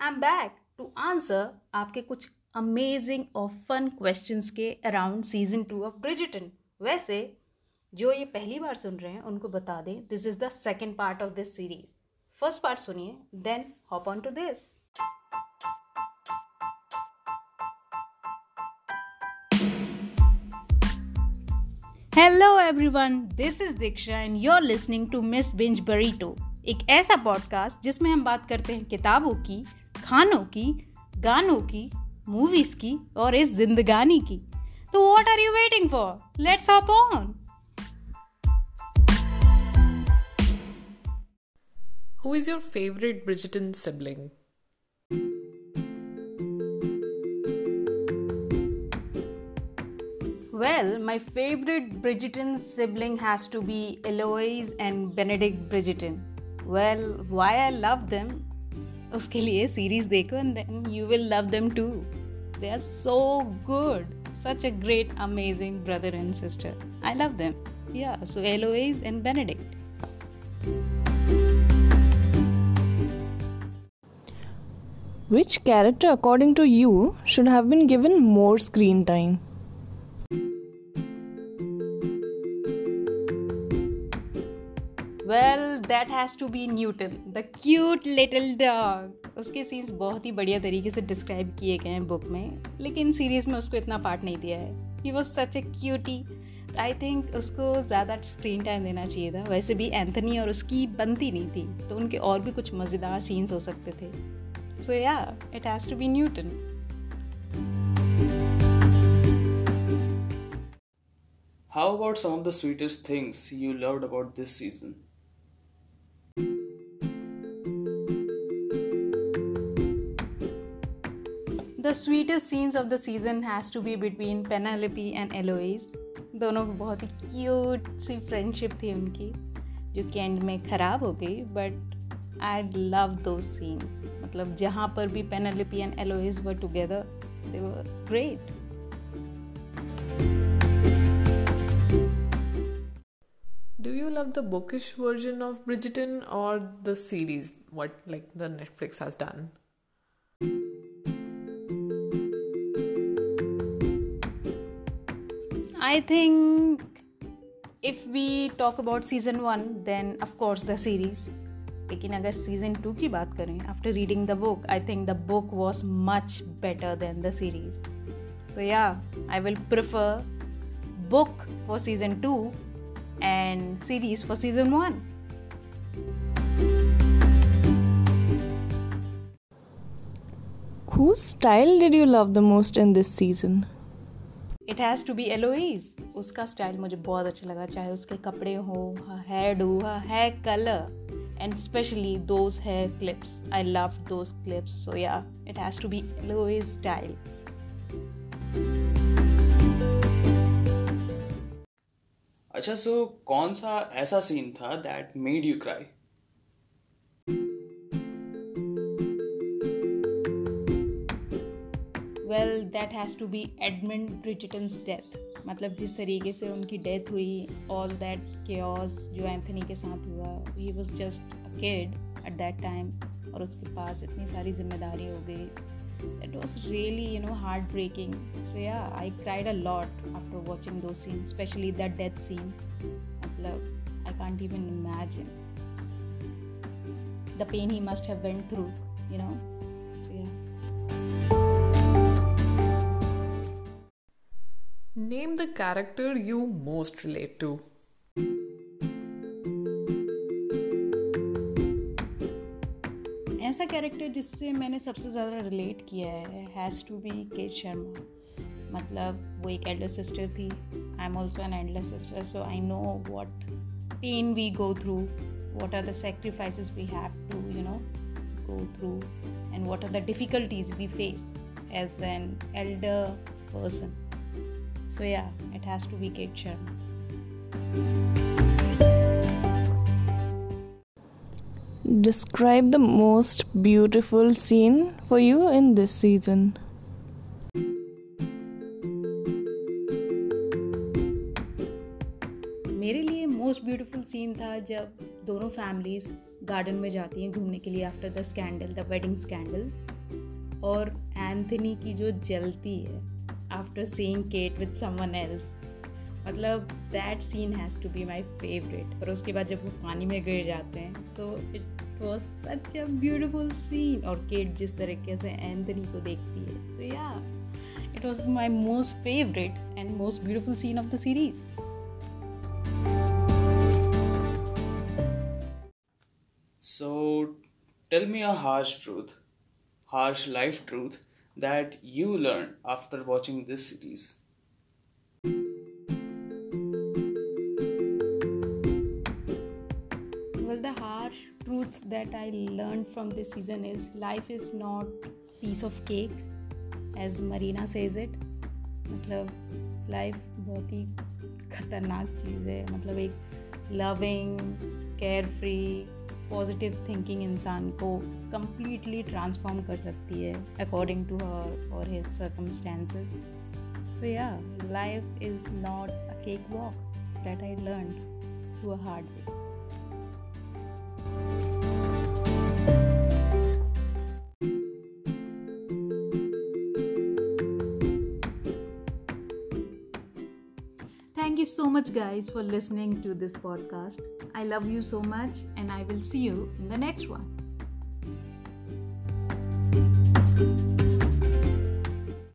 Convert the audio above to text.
I am back to answer आपके कुछ amazing और फन क्वेश्चंस के around season two of Bridgerton वैसे, जो ये पहली बार सुन रहे हैं, उनको बता दें this is the second part of this series first part सुनिए then hop on to this hello everyone this is Diksha and you are listening to Miss Binge Burrito एक ऐसा पॉडकास्ट जिसमें हम बात करते हैं किताबों की खानों की गानों की मूवीज़ की और इस जिंदगानी की तो what are you waiting for let's hop on Who is your favorite Bridgerton sibling? Well, my favorite Bridgerton sibling has to be Eloise and Benedict Bridgerton. Well, why I love them? उसके लिए series देखो and then you will love them too. They are so good. Such a great, amazing brother and sister. I love them. Yeah, so Eloise and Benedict. Which character, according to you, should have been given more screen time? Well that has to be Newton the cute little dog उसके scenes बहुत ही बढ़िया तरीके से describe किए गए हैं book में, लेकिन सीरीज़ में उसको इतना पार्ट नहीं दिया है। He was such a cutie I think उसको ज़्यादा स्क्रीन टाइम देना चाहिए था। वैसे भी एंथनी और उसकी बनती नहीं थी तो उनके और भी कुछ मज़ेदार सीन्स हो सकते थे। So yeah it has to be Newton How about some of the sweetest things you loved about this season? The sweetest scenes of the season has to be between Penelope and Eloise दोनों बहुत ही cute सी friendship थी उनकी जो कि end में ख़राब हो गई but I love those scenes मतलब जहाँ पर भी Penelope and Eloise were together they were great Do you love the bookish version of Bridgerton or the series, what like the Netflix has done? I think if we talk about season one, then of course the series. लेकिन अगर season two की बात करें after reading the book I think the book was much better than the series so yeah I will prefer book for season two and series for season one Whose style did you love the most in this season? It has to be Eloise उसका style मुझे बहुत अच्छा लगा, चाहे उसके कपड़े हो hairdo hair colour and especially those hair clips I love those clips so yeah it has to be Eloise style अच्छा सो कौन सा ऐसा सीन था that made you cry well that has to be Edmund Bridgerton's death मतलब जिस तरीके से उनकी डेथ हुई ऑल दैट के जो एंथनी के साथ हुआ he was just a eight that time और उसके पास इतनी सारी ज़िम्मेदारी हो गई। That was really you know heartbreaking so yeah I cried a lot after watching those scene especially that death scene मतलब I can't even imagine the pain he must have went through you know Name the character you most relate to. ऐसा character जिससे मैंने सबसे ज़्यादा relate किया है has to be Kate Sharma मतलब वो एक एल्डर सिस्टर थी. I am also an elder sister so I know what pain we go through what are the sacrifices we have to you know go through, and what are the difficulties we face as an elder person. So yeah it has to be kate sharma Describe the most beautiful scene for you in this season. मेरे लिए most beautiful scene था जब दोनों families garden में जाती हैं घूमने के लिए after the scandal the wedding scandal और एंथनी की जो जलती है after seeing Kate with someone else मतलब that scene has to be my favourite और उसके बाद जब वो पानी में गिर जाते हैं तो it was such a beautiful scene और केट जिस तरीके से एंथनी को देखती है. So yeah it was my most favourite and most beautiful scene of the series So, tell me a harsh truth, harsh life truth that you learned after watching this series. Well, the harsh truths that I learned from this season is life is not a piece of cake, as Marina says it. मतलब life बहुत ही खतरनाक चीज़ है मतलब एक loving care free positive thinking इंसान को कम्प्लीटली ट्रांसफॉर्म कर सकती है अकॉर्डिंग टू हर और his circumstances so yeah life is not a cakewalk that I learn through a hard way Thank you so much, guys, for listening to this podcast. I love you so much, and I will see you in the next one.